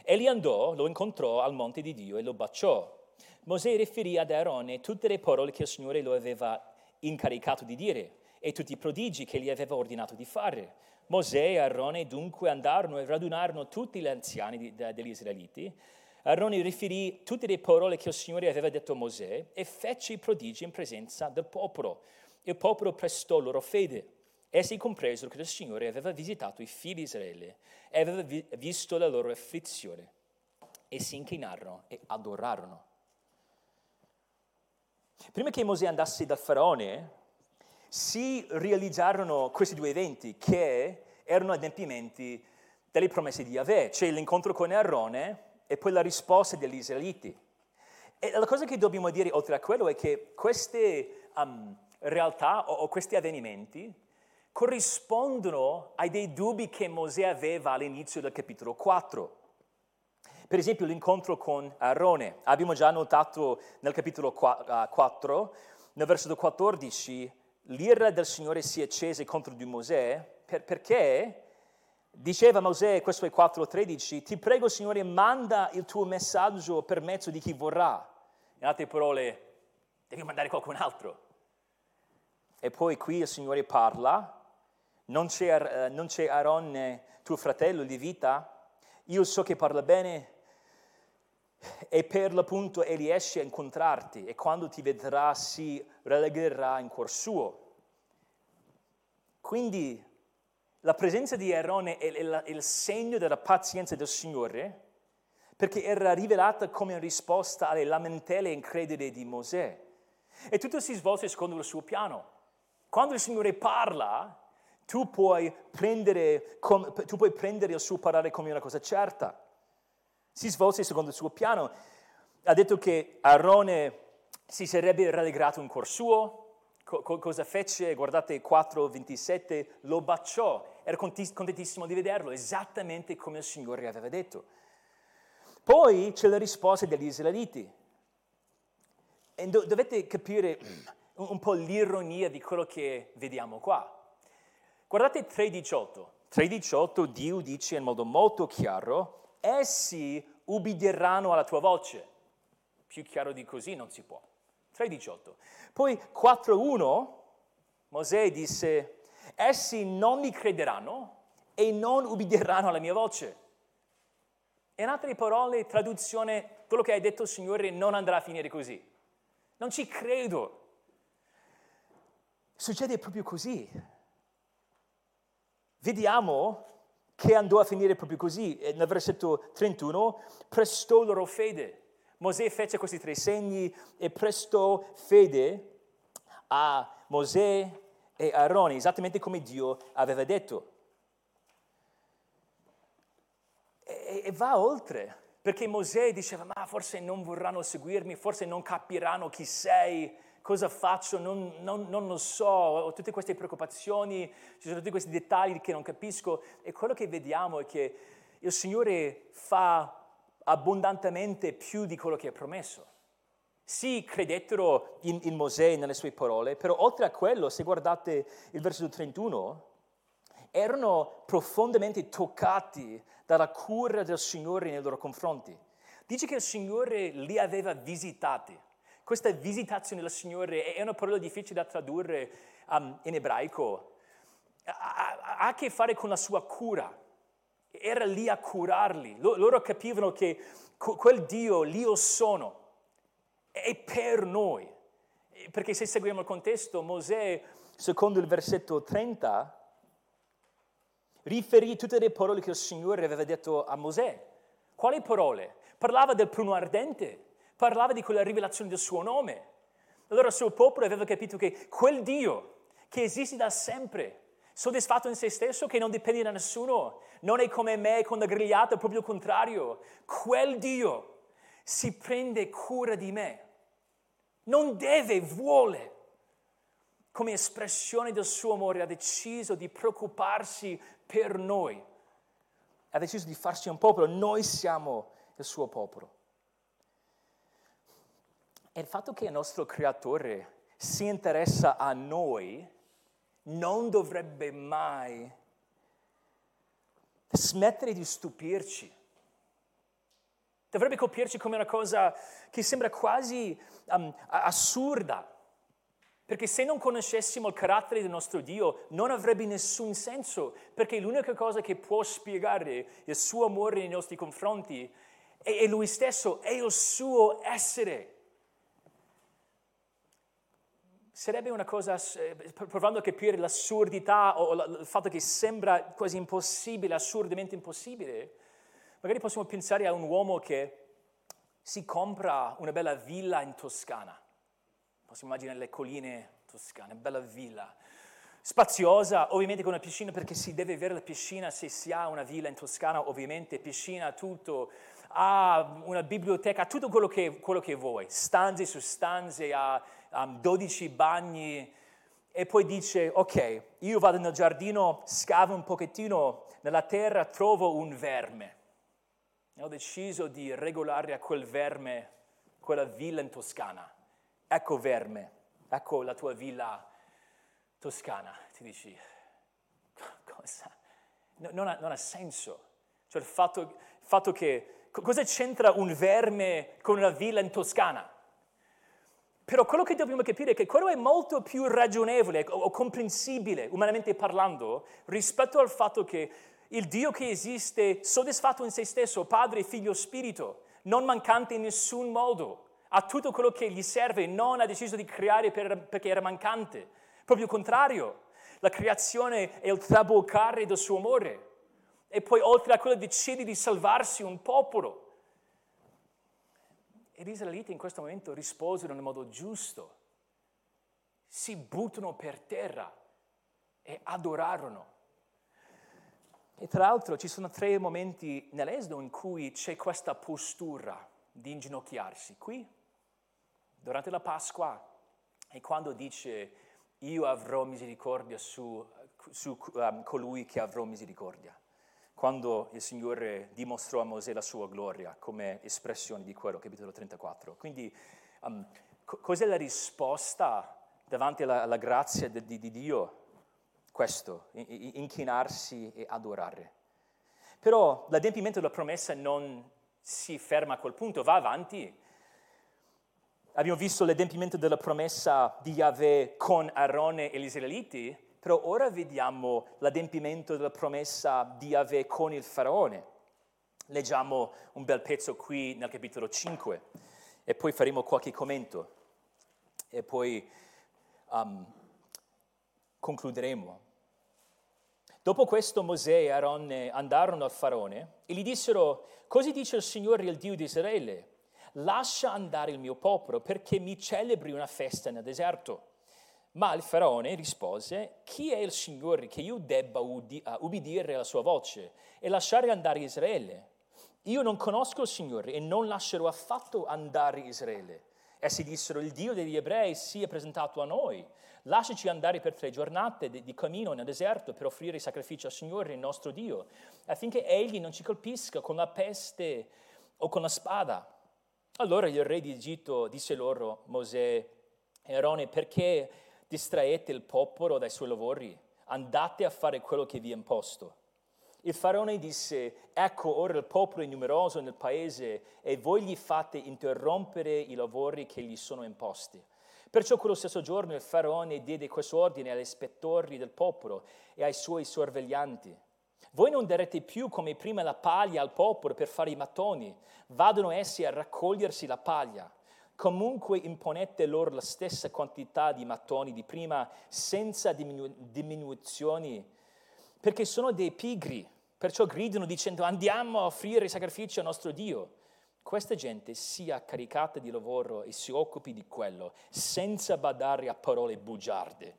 Egli andò, lo incontrò al monte di Dio e lo baciò. Mosè riferì ad Aarone tutte le parole che il Signore lo aveva incaricato di dire e tutti i prodigi che gli aveva ordinato di fare. Mosè e Aarone dunque andarono e radunarono tutti gli anziani degli Israeliti. Aarone riferì tutte le parole che il Signore aveva detto a Mosè e fece i prodigi in presenza del popolo. Il popolo prestò loro fede. Essi compresero che il Signore aveva visitato i figli di Israele e aveva vi- visto la loro afflizione e si inchinarono e adorarono. Prima che Mosè andasse dal faraone, si realizzarono questi due eventi che erano adempimenti delle promesse di Yahweh, cioè l'incontro con Aarone e poi la risposta degli israeliti. E la cosa che dobbiamo dire oltre a quello è che queste um, realtà o, o questi avvenimenti corrispondono ai dei dubbi che Mosè aveva all'inizio del capitolo 4. Per esempio l'incontro con Aarone. Abbiamo già notato nel capitolo 4, nel versetto 14, l'ira del Signore si accese contro di Mosè per, perché diceva Mosè, questo è 4.13, ti prego Signore manda il tuo messaggio per mezzo di chi vorrà. In altre parole, devi mandare qualcun altro. E poi qui il Signore parla, non c'è, uh, non c'è Aaron, tuo fratello di vita, io so che parla bene e per l'appunto egli esce a incontrarti e quando ti vedrà si rallegrerà in cuor suo. Quindi la presenza di Aarone è il segno della pazienza del Signore perché era rivelata come risposta alle lamentele incredibili di Mosè. E tutto si svolse secondo il suo piano. Quando il Signore parla, tu puoi prendere, tu puoi prendere il suo parlare come una cosa certa. Si svolse secondo il suo piano. Ha detto che Aarone si sarebbe rallegrato in cuor suo, Co- cosa fece? Guardate 4:27, lo baciò, era contentissimo di vederlo, esattamente come il Signore aveva detto. Poi c'è la risposta degli israeliti. E do- dovete capire un po' l'ironia di quello che vediamo qua. Guardate 3:18. 3:18 Dio dice in modo molto chiaro, essi ubbidiranno alla tua voce. Più chiaro di così non si può. 3:18. Poi 4.1 Mosè disse, essi non mi crederanno e non ubbidiranno alla mia voce. In altre parole, traduzione, quello che hai detto Signore non andrà a finire così. Non ci credo. Succede proprio così. Vediamo che andò a finire proprio così. Nel versetto 31, prestò loro fede. Mosè fece questi tre segni e prestò fede a Mosè e a Aarone, esattamente come Dio aveva detto. E, e va oltre, perché Mosè diceva, ma forse non vorranno seguirmi, forse non capiranno chi sei, cosa faccio, non, non, non, lo so, ho tutte queste preoccupazioni, ci sono tutti questi dettagli che non capisco e quello che vediamo è che il Signore fa abbondantemente più di quello che ha promesso. Sì, credettero in, in Mosè nelle sue parole, però oltre a quello, se guardate il versetto 31, erano profondamente toccati dalla cura del Signore nei loro confronti. Dice che il Signore li aveva visitati. Questa visitazione del Signore è una parola difficile da tradurre um, in ebraico. Ha, a che fare con la sua cura era lì a curarli. Loro capivano che quel Dio, l'Io sono, è per noi. Perché se seguiamo il contesto, Mosè, secondo il versetto 30, riferì tutte le parole che il Signore aveva detto a Mosè. Quali parole? Parlava del pruno ardente, parlava di quella rivelazione del suo nome. Allora il suo popolo aveva capito che quel Dio che esiste da sempre, soddisfatto in se stesso che non dipende da nessuno, non è come me con la grigliata, proprio il contrario. Quel Dio si prende cura di me, non deve, vuole. Come espressione del suo amore ha deciso di preoccuparsi per noi, ha deciso di farsi un popolo, noi siamo il suo popolo. E il fatto che il nostro creatore si interessa a noi, non dovrebbe mai smettere di stupirci. Dovrebbe colpirci come una cosa che sembra quasi um, assurda. Perché se non conoscessimo il carattere del nostro Dio non avrebbe nessun senso, perché l'unica cosa che può spiegare il suo amore nei nostri confronti è, è Lui stesso, è il suo essere sarebbe una cosa, eh, provando a capire l'assurdità o il fatto che sembra quasi impossibile, assurdamente impossibile, magari possiamo pensare a un uomo che si compra una bella villa in Toscana. Possiamo immaginare le colline toscane, bella villa, spaziosa, ovviamente con una piscina perché si deve avere la piscina se si ha una villa in Toscana, ovviamente piscina, tutto, ha una biblioteca, tutto quello che, quello che vuoi, stanze su stanze, ha um, 12 bagni e poi dice, ok, io vado nel giardino, scavo un pochettino nella terra, trovo un verme. e ho deciso di regolare a quel verme quella villa in Toscana. Ecco verme, ecco la tua villa toscana. Ti dici, cosa? No, non, ha, non, ha, senso. Cioè il fatto, il fatto che, cosa c'entra un verme con una villa in Toscana? Però quello che dobbiamo capire è che quello è molto più ragionevole o comprensibile, umanamente parlando, rispetto al fatto che il Dio che esiste soddisfatto in se stesso, Padre, Figlio, Spirito, non mancante in nessun modo, ha tutto quello che gli serve, non ha deciso di creare per, perché era mancante. Proprio il contrario, la creazione è il traboccare del suo amore. E poi oltre a quello decide di salvarsi un popolo. E gli israeliti in questo momento risposero nel modo giusto. Si buttano per terra e adorarono. E tra l'altro ci sono tre momenti nell'Esodo in cui c'è questa postura di inginocchiarsi. Qui, durante la Pasqua, e quando dice io avrò misericordia su, su um, colui che avrò misericordia quando il Signore dimostrò a Mosè la sua gloria come espressione di quello, capitolo 34. Quindi um, co- cos'è la risposta davanti alla, alla grazia di, di, di, Dio? Questo, inchinarsi e adorare. Però l'adempimento della promessa non si ferma a quel punto, va avanti. Abbiamo visto l'adempimento della promessa di Yahweh con Aarone e gli Israeliti, però ora vediamo l'adempimento della promessa di Yahweh con il faraone. Leggiamo un bel pezzo qui nel capitolo 5 e poi faremo qualche commento e poi um, concluderemo. Dopo questo Mosè e Aaron andarono al faraone e gli dissero, così dice il Signore il Dio di Israele, lascia andare il mio popolo perché mi celebri una festa nel deserto. Ma il faraone rispose, chi è il Signore che io debba udi- ubbidire alla sua voce e lasciare andare Israele? Io non conosco il Signore e non lascerò affatto andare Israele. Essi dissero, il Dio degli ebrei si è presentato a noi. Lasciaci andare per tre giornate di, cammino nel deserto per offrire i sacrifici al Signore, il nostro Dio, affinché Egli non ci colpisca con la peste o con la spada. Allora il re di Egitto disse loro, Mosè e Aarone, perché distraete il popolo dai suoi lavori, andate a fare quello che vi è imposto. Il faraone disse, ecco ora il popolo è numeroso nel paese e voi gli fate interrompere i lavori che gli sono imposti. Perciò quello stesso giorno il faraone diede questo ordine agli ispettori del popolo e ai suoi sorveglianti. Voi non darete più come prima la paglia al popolo per fare i mattoni, vadano essi a raccogliersi la paglia. Comunque imponete loro la stessa quantità di mattoni di prima senza diminu- diminuzioni, perché sono dei pigri, perciò gridano dicendo andiamo a offrire sacrifici al nostro Dio. Questa gente sia caricata di lavoro e si occupi di quello, senza badare a parole bugiarde.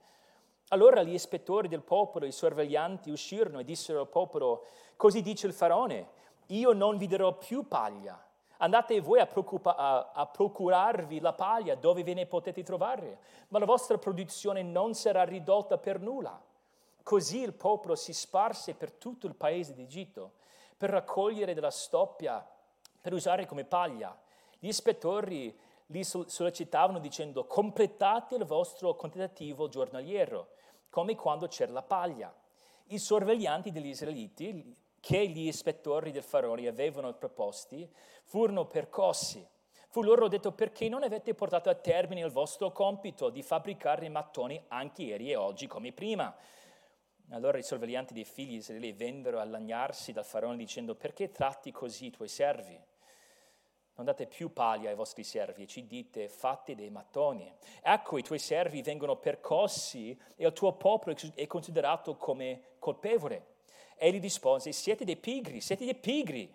Allora gli ispettori del popolo, i sorveglianti uscirono e dissero al popolo, così dice il faraone, io non vi darò più paglia Andate voi a, a, a, procurarvi la paglia dove ve ne potete trovare, ma la vostra produzione non sarà ridotta per nulla. Così il popolo si sparse per tutto il paese d'Egitto per raccogliere della stoppia per usare come paglia. Gli ispettori li sollecitavano dicendo completate il vostro quantitativo giornaliero, come quando c'era la paglia. I sorveglianti degli israeliti che gli ispettori del faraone avevano proposti furono percossi. Fu loro detto perché non avete portato a termine il vostro compito di fabbricare mattoni anche ieri e oggi come prima. Allora i sorveglianti dei figli di Israele vennero a lagnarsi dal faraone dicendo perché tratti così i tuoi servi? Non date più paglia ai vostri servi e ci dite fate dei mattoni. Ecco i tuoi servi vengono percossi e il tuo popolo è considerato come colpevole. Egli rispose, siete dei pigri, siete dei pigri.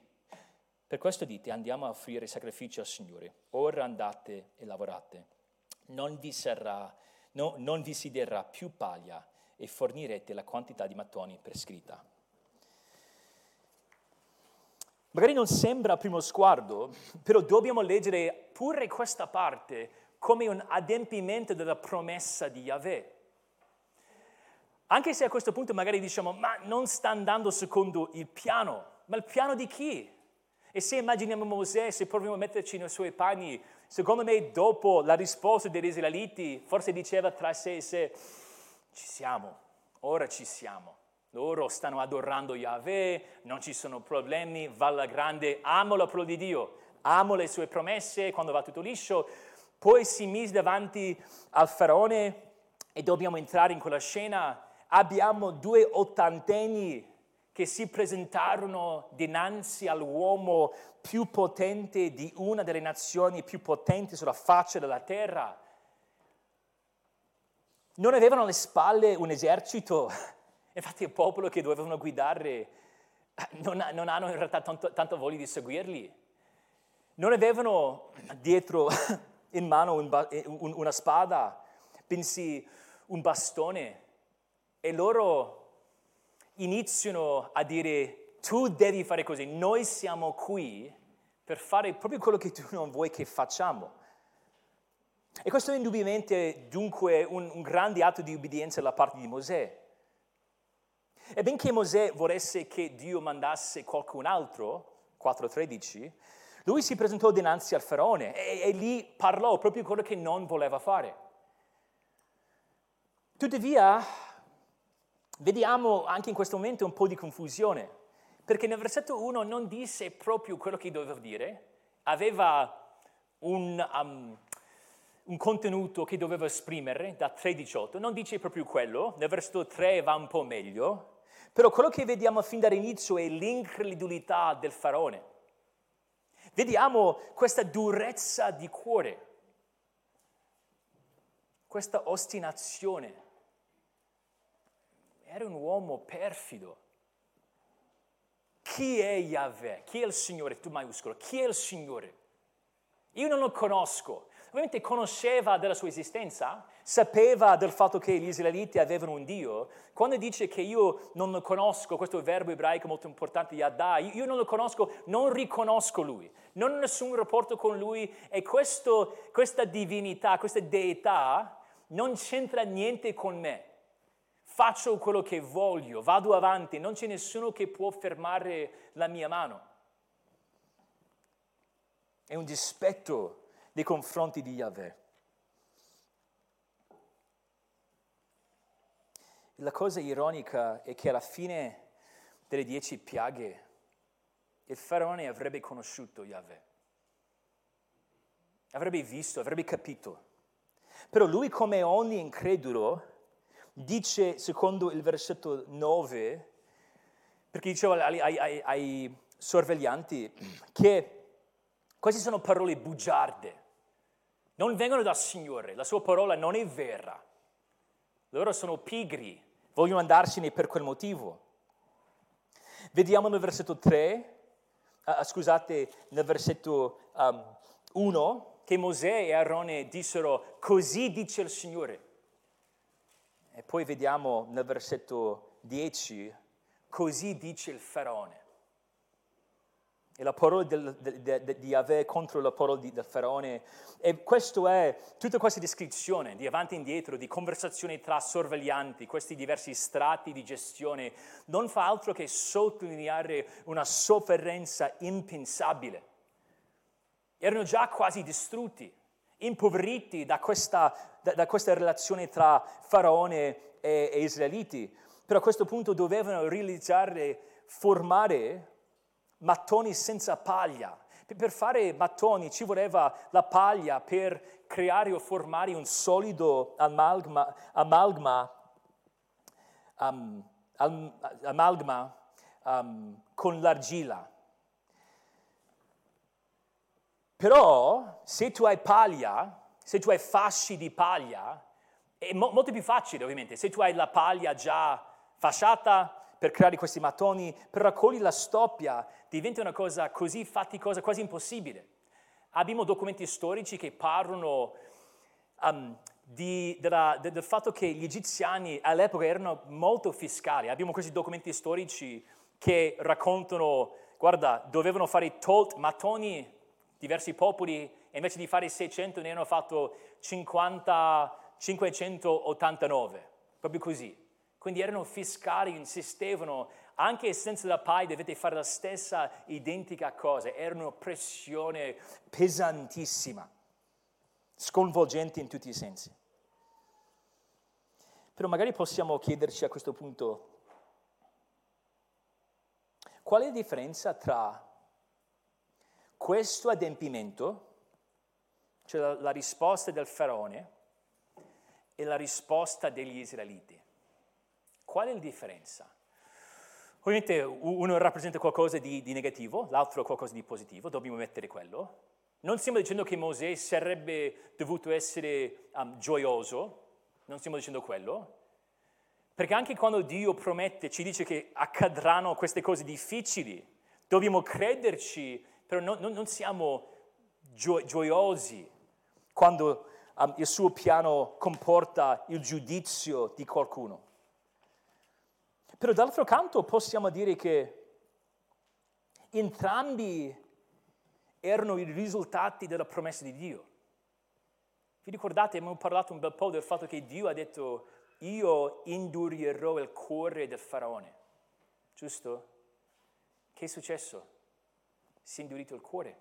Per questo dite, andiamo a offrire sacrifici al Signore. Ora andate e lavorate. Non vi, sarà, no, non vi si darà più paglia e fornirete la quantità di mattoni prescritta. Magari non sembra a primo sguardo, però dobbiamo leggere pure questa parte come un adempimento della promessa di Yahweh. Anche se a questo punto magari diciamo, ma non sta andando secondo il piano, ma il piano di chi? E se immaginiamo Mosè, se proviamo a metterci nei suoi panni, secondo me dopo la risposta degli israeliti, forse diceva tra sé e sé, ci siamo, ora ci siamo. Loro stanno adorando Yahweh, non ci sono problemi, va alla grande, amo la parola di Dio, amo le sue promesse quando va tutto liscio. Poi si mise davanti al faraone e dobbiamo entrare in quella scena. Abbiamo due ottantenni che si presentarono dinanzi all'uomo più potente di una delle nazioni più potenti sulla faccia della terra. Non avevano alle spalle un esercito, infatti il popolo che dovevano guidare non, non hanno in realtà tanto, tanto voglia di seguirli. Non avevano dietro in mano un, un, una spada, bensì un bastone. E loro iniziano a dire tu devi fare così, noi siamo qui per fare proprio quello che tu non vuoi che facciamo. E questo è indubbiamente dunque un, un grande atto di obbedienza da parte di Mosè. E benché Mosè volesse che Dio mandasse qualcun altro, 4.13, lui si presentò dinanzi al faraone e, e lì parlò proprio quello che non voleva fare. Tuttavia, vediamo anche in questo momento un po' di confusione, perché nel versetto 1 non disse proprio quello che doveva dire, aveva un, um, un contenuto che doveva esprimere da 3.18, non dice proprio quello, nel versetto 3 va un po' meglio, però quello che vediamo fin dall'inizio è l'incredulità del faraone. Vediamo questa durezza di cuore, questa ostinazione era un uomo perfido. Chi è Yahweh? Chi è il Signore? Tu maiuscolo. Chi è il Signore? Io non lo conosco. Ovviamente conosceva della sua esistenza, sapeva del fatto che gli israeliti avevano un Dio. Quando dice che io non lo conosco, questo verbo ebraico molto importante, Yadda, io non lo conosco, non riconosco Lui, non ho nessun rapporto con Lui e questo, questa divinità, questa deità non c'entra niente con me faccio quello che voglio, vado avanti, non c'è nessuno che può fermare la mia mano. È un dispetto nei confronti di Yahweh. La cosa ironica è che alla fine delle dieci piaghe il faraone avrebbe conosciuto Yahweh, avrebbe visto, avrebbe capito. Però lui come ogni incredulo dice, secondo il versetto 9, perché diceva ai, ai, ai sorveglianti che queste sono parole bugiarde, non vengono dal Signore, la sua parola non è vera. Loro sono pigri, vogliono andarsene per quel motivo. Vediamo nel versetto 3, uh, scusate, nel versetto um, 1, che Mosè e Aarone dissero, così dice il Signore. E poi vediamo nel versetto 10, così dice il faraone. E la parola del, de, de, di Yahweh contro la parola di, del faraone. E questo è tutta questa descrizione di avanti e indietro, di conversazioni tra sorveglianti, questi diversi strati di gestione, non fa altro che sottolineare una sofferenza impensabile. Erano già quasi distrutti impoveriti da questa, da, da questa relazione tra Faraone e, e Israeliti. Però a questo punto dovevano realizzare, formare mattoni senza paglia. Per fare mattoni ci voleva la paglia per creare o formare un solido amalgama, amalgama, um, amalgama um, con l'argilla. Però se tu hai paglia, se tu hai fasci di paglia, è mo- molto più facile ovviamente, se tu hai la paglia già fasciata per creare questi mattoni, per raccogliere la stoppia, diventa una cosa così faticosa, quasi impossibile. Abbiamo documenti storici che parlano um, di, della, de, del fatto che gli egiziani all'epoca erano molto fiscali. Abbiamo questi documenti storici che raccontano, guarda, dovevano fare tot mattoni diversi popoli, invece di fare 600, ne hanno fatto 50, 589, proprio così. Quindi erano fiscali, insistevano Anche senza la PAI dovete fare la stessa identica cosa. Era una pressione pesantissima, sconvolgente in tutti i sensi. Però magari possiamo chiederci a questo punto qual è la differenza tra questo adempimento, cioè la, la risposta del faraone, e la risposta degli israeliti. Qual è la differenza? Ovviamente uno rappresenta qualcosa di, di, negativo, l'altro qualcosa di positivo, dobbiamo mettere quello. Non stiamo dicendo che Mosè sarebbe dovuto essere um, gioioso, non stiamo dicendo quello, perché anche quando Dio promette, ci dice che accadranno queste cose difficili, dobbiamo crederci, però non, non siamo gio- gioiosi quando um, il suo piano comporta il giudizio di qualcuno. Però d'altro canto possiamo dire che entrambi erano i risultati della promessa di Dio. Vi ricordate, abbiamo parlato un bel po' del fatto che Dio ha detto io indurirò il cuore del faraone, giusto? Che è successo? Si è indurito il cuore,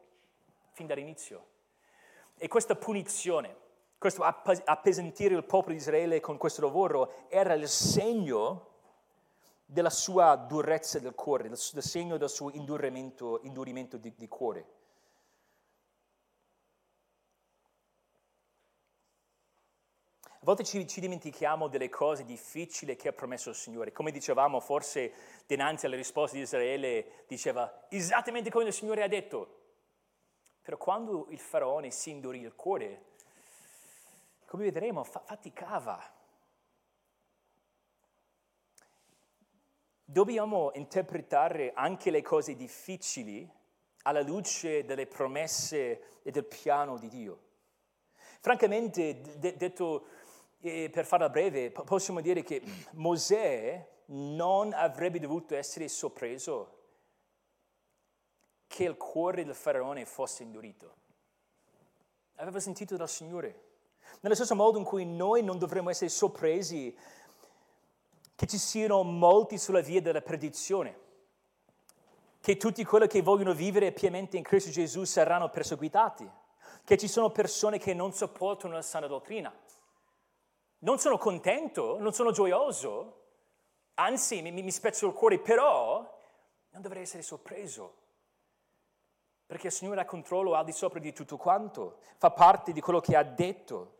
fin dall'inizio. E questa punizione, questo appesantire il popolo di Israele con questo lavoro era il segno della sua durezza del cuore, il segno del suo indurimento, indurimento di, di cuore. A volte ci, ci, dimentichiamo delle cose difficili che ha promesso il Signore. Come dicevamo, forse dinanzi alle risposte di Israele diceva esattamente come il Signore ha detto. Però quando il faraone si indurì il cuore, come vedremo, fa- faticava. Dobbiamo interpretare anche le cose difficili alla luce delle promesse e del piano di Dio. Francamente, de- detto e per farla breve, possiamo dire che Mosè non avrebbe dovuto essere sorpreso che il cuore del faraone fosse indurito. Aveva sentito dal Signore. Nello stesso modo in cui noi non dovremmo essere sorpresi che ci siano molti sulla via della perdizione, che tutti quelli che vogliono vivere pienamente in Cristo Gesù saranno perseguitati, che ci sono persone che non sopportano la sana dottrina non sono contento, non sono gioioso, anzi mi, mi spezzo il cuore, però non dovrei essere sorpreso, perché il Signore ha controllo al di sopra di tutto quanto, fa parte di quello che ha detto.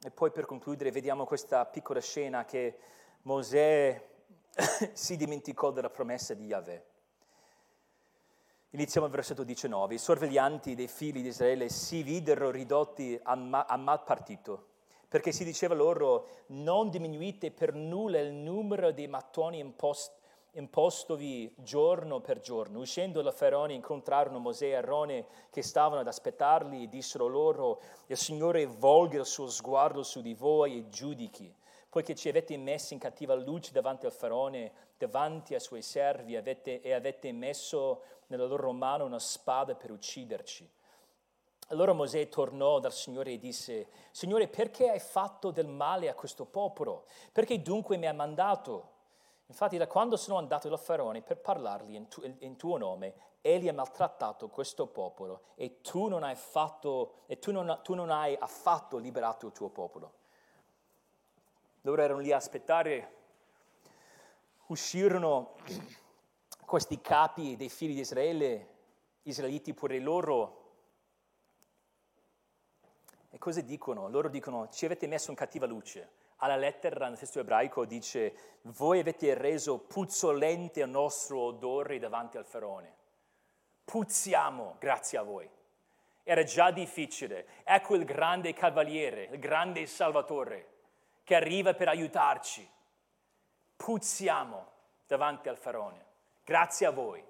E poi per concludere vediamo questa piccola scena che Mosè si dimenticò della promessa di Yahweh. Iniziamo al versetto 19. I sorveglianti dei figli di Israele si videro ridotti a, ma- a mal partito perché si diceva loro non diminuite per nulla il numero dei mattoni impost- impostovi giorno per giorno. Uscendo da Faraone incontrarono Mosè e Arone che stavano ad aspettarli e dissero loro, il Signore volga il suo sguardo su di voi e giudichi, poiché ci avete messi in cattiva luce davanti al Faraone, davanti ai suoi servi avete, e avete messo nella loro mano una spada per ucciderci. Allora Mosè tornò dal Signore e disse, Signore, perché hai fatto del male a questo popolo? Perché dunque mi hai mandato? Infatti da quando sono andato da Faraone per parlargli in, tu, in tuo nome, egli ha maltrattato questo popolo e tu non hai, fatto, tu non, tu non hai affatto liberato il tuo popolo. Loro erano lì a aspettare, uscirono questi capi dei figli di Israele, israeliti pure loro, e cosa dicono? Loro dicono, ci avete messo in cattiva luce. Alla lettera nel testo ebraico dice, voi avete reso puzzolente il nostro odore davanti al faraone. Puzziamo grazie a voi. Era già difficile. Ecco il grande cavaliere, il grande salvatore che arriva per aiutarci. Puzziamo davanti al faraone. Grazie a voi.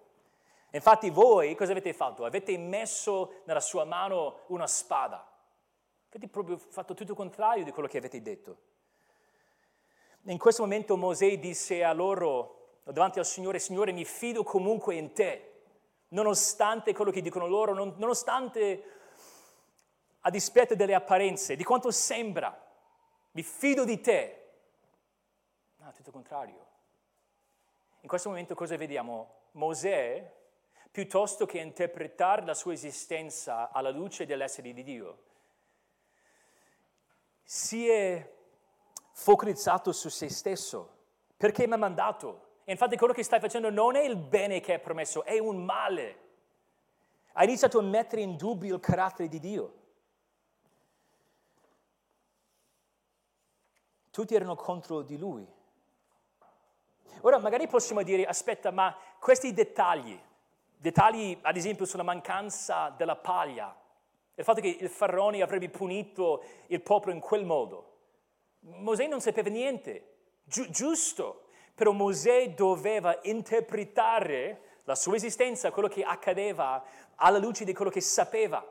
Infatti voi cosa avete fatto? Avete messo nella sua mano una spada Avete proprio fatto tutto il contrario di quello che avete detto. In questo momento Mosè disse a loro, davanti al Signore, Signore mi fido comunque in te, nonostante quello che dicono loro, nonostante a dispetto delle apparenze, di quanto sembra, mi fido di te. No, tutto il contrario. in questo momento cosa vediamo? Mosè, piuttosto che interpretare la sua esistenza alla luce dell'essere di Dio, si è focalizzato su se stesso. Perché mi ha mandato? E infatti quello che stai facendo non è il bene che è promesso, è un male. Hai iniziato a mettere in dubbio il carattere di Dio. Tutti erano contro di lui. Ora magari possiamo dire, aspetta, ma questi dettagli, dettagli ad esempio sulla mancanza della paglia, il fatto che il faraone avrebbe punito il popolo in quel modo, Mosè non sapeva niente, Gi- giusto, però Mosè doveva interpretare la sua esistenza, quello che accadeva, alla luce di quello che sapeva.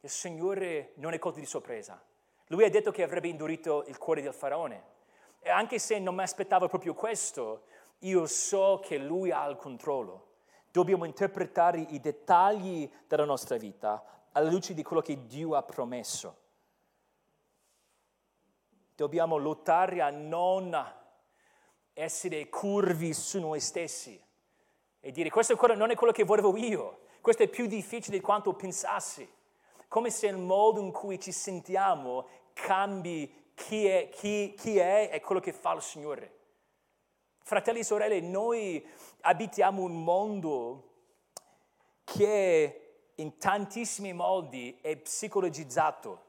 Il Signore non è colto di sorpresa. Lui ha detto che avrebbe indurito il cuore del faraone. E anche se non mi aspettavo proprio questo, io so che Lui ha il controllo. Dobbiamo interpretare i dettagli della nostra vita alla luce di quello che Dio ha promesso. Dobbiamo lottare a non essere curvi su noi stessi e dire questo non è quello che volevo io, questo è più difficile di quanto pensassi. Come se il modo in cui ci sentiamo cambi chi è, chi, chi è e quello che fa il Signore. Fratelli e sorelle, noi abitiamo un mondo che in tantissimi modi è psicologizzato.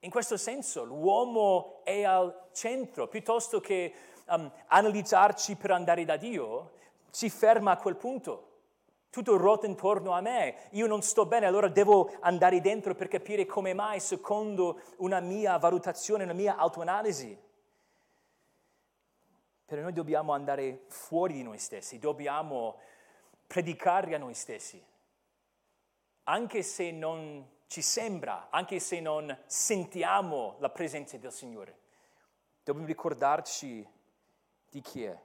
In questo senso l'uomo è al centro, piuttosto che um, analizzarci per andare da Dio, si ferma a quel punto. Tutto ruota intorno a me, io non sto bene, allora devo andare dentro per capire come mai secondo una mia valutazione, una mia autoanalisi. Però noi dobbiamo andare fuori di noi stessi, dobbiamo predicare a noi stessi, anche se non ci sembra, anche se non sentiamo la presenza del Signore. Dobbiamo ricordarci di chi è.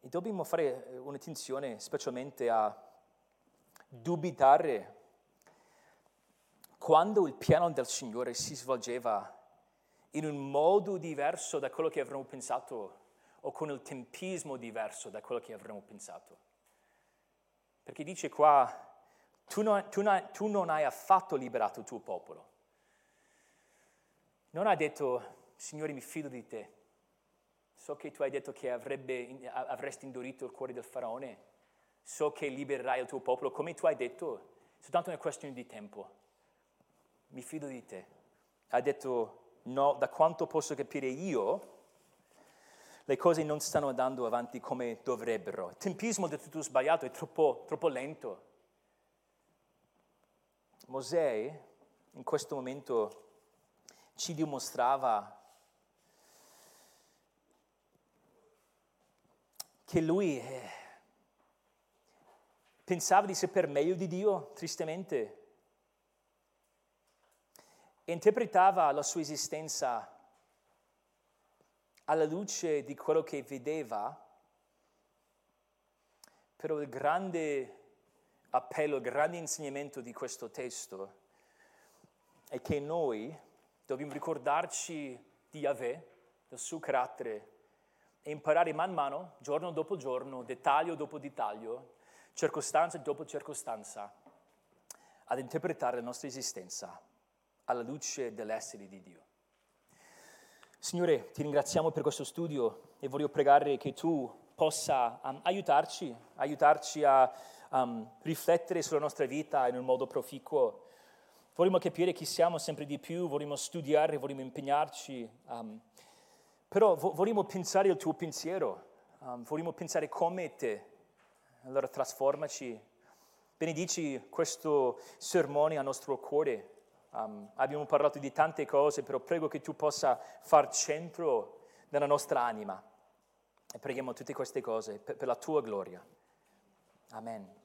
E dobbiamo fare eh, un'attenzione specialmente a dubitare quando il piano del Signore si svolgeva in un modo diverso da quello che avremmo pensato o con il tempismo diverso da quello che avremmo pensato. Perché dice qua, tu non, tu, non, tu non hai affatto liberato il tuo popolo. Non ha detto, Signore mi fido di te. So che tu hai detto che avrebbe, avresti indurito il cuore del faraone. So che libererai il tuo popolo. Come tu hai detto, soltanto una questione di tempo. Mi fido di te. Ha detto, no, da quanto posso capire io, le cose non stanno andando avanti come dovrebbero. Il tempismo è tutto sbagliato, è troppo, troppo lento. Mosè in questo momento ci dimostrava che lui eh, pensava di saper meglio di Dio, tristemente, e interpretava la sua esistenza alla luce di quello che vedeva, però il grande appello, il grande insegnamento di questo testo è che noi dobbiamo ricordarci di Yahweh, del suo carattere e imparare man mano, giorno dopo giorno, dettaglio dopo dettaglio, circostanza dopo circostanza, ad interpretare la nostra esistenza alla luce dell'essere di Dio. Signore, ti ringraziamo per questo studio e voglio pregare che tu possa um, aiutarci, aiutarci a um, riflettere sulla nostra vita in un modo proficuo. Vogliamo capire chi siamo sempre di più, vogliamo studiare, vogliamo impegnarci, um, però vo- vogliamo pensare il tuo pensiero, um, vogliamo pensare come te. Allora trasformaci, benedici questo sermone al nostro cuore. Um, abbiamo parlato di tante cose, però prego che tu possa far centro nella nostra anima. E preghiamo tutte queste cose per, per la tua gloria. Amen.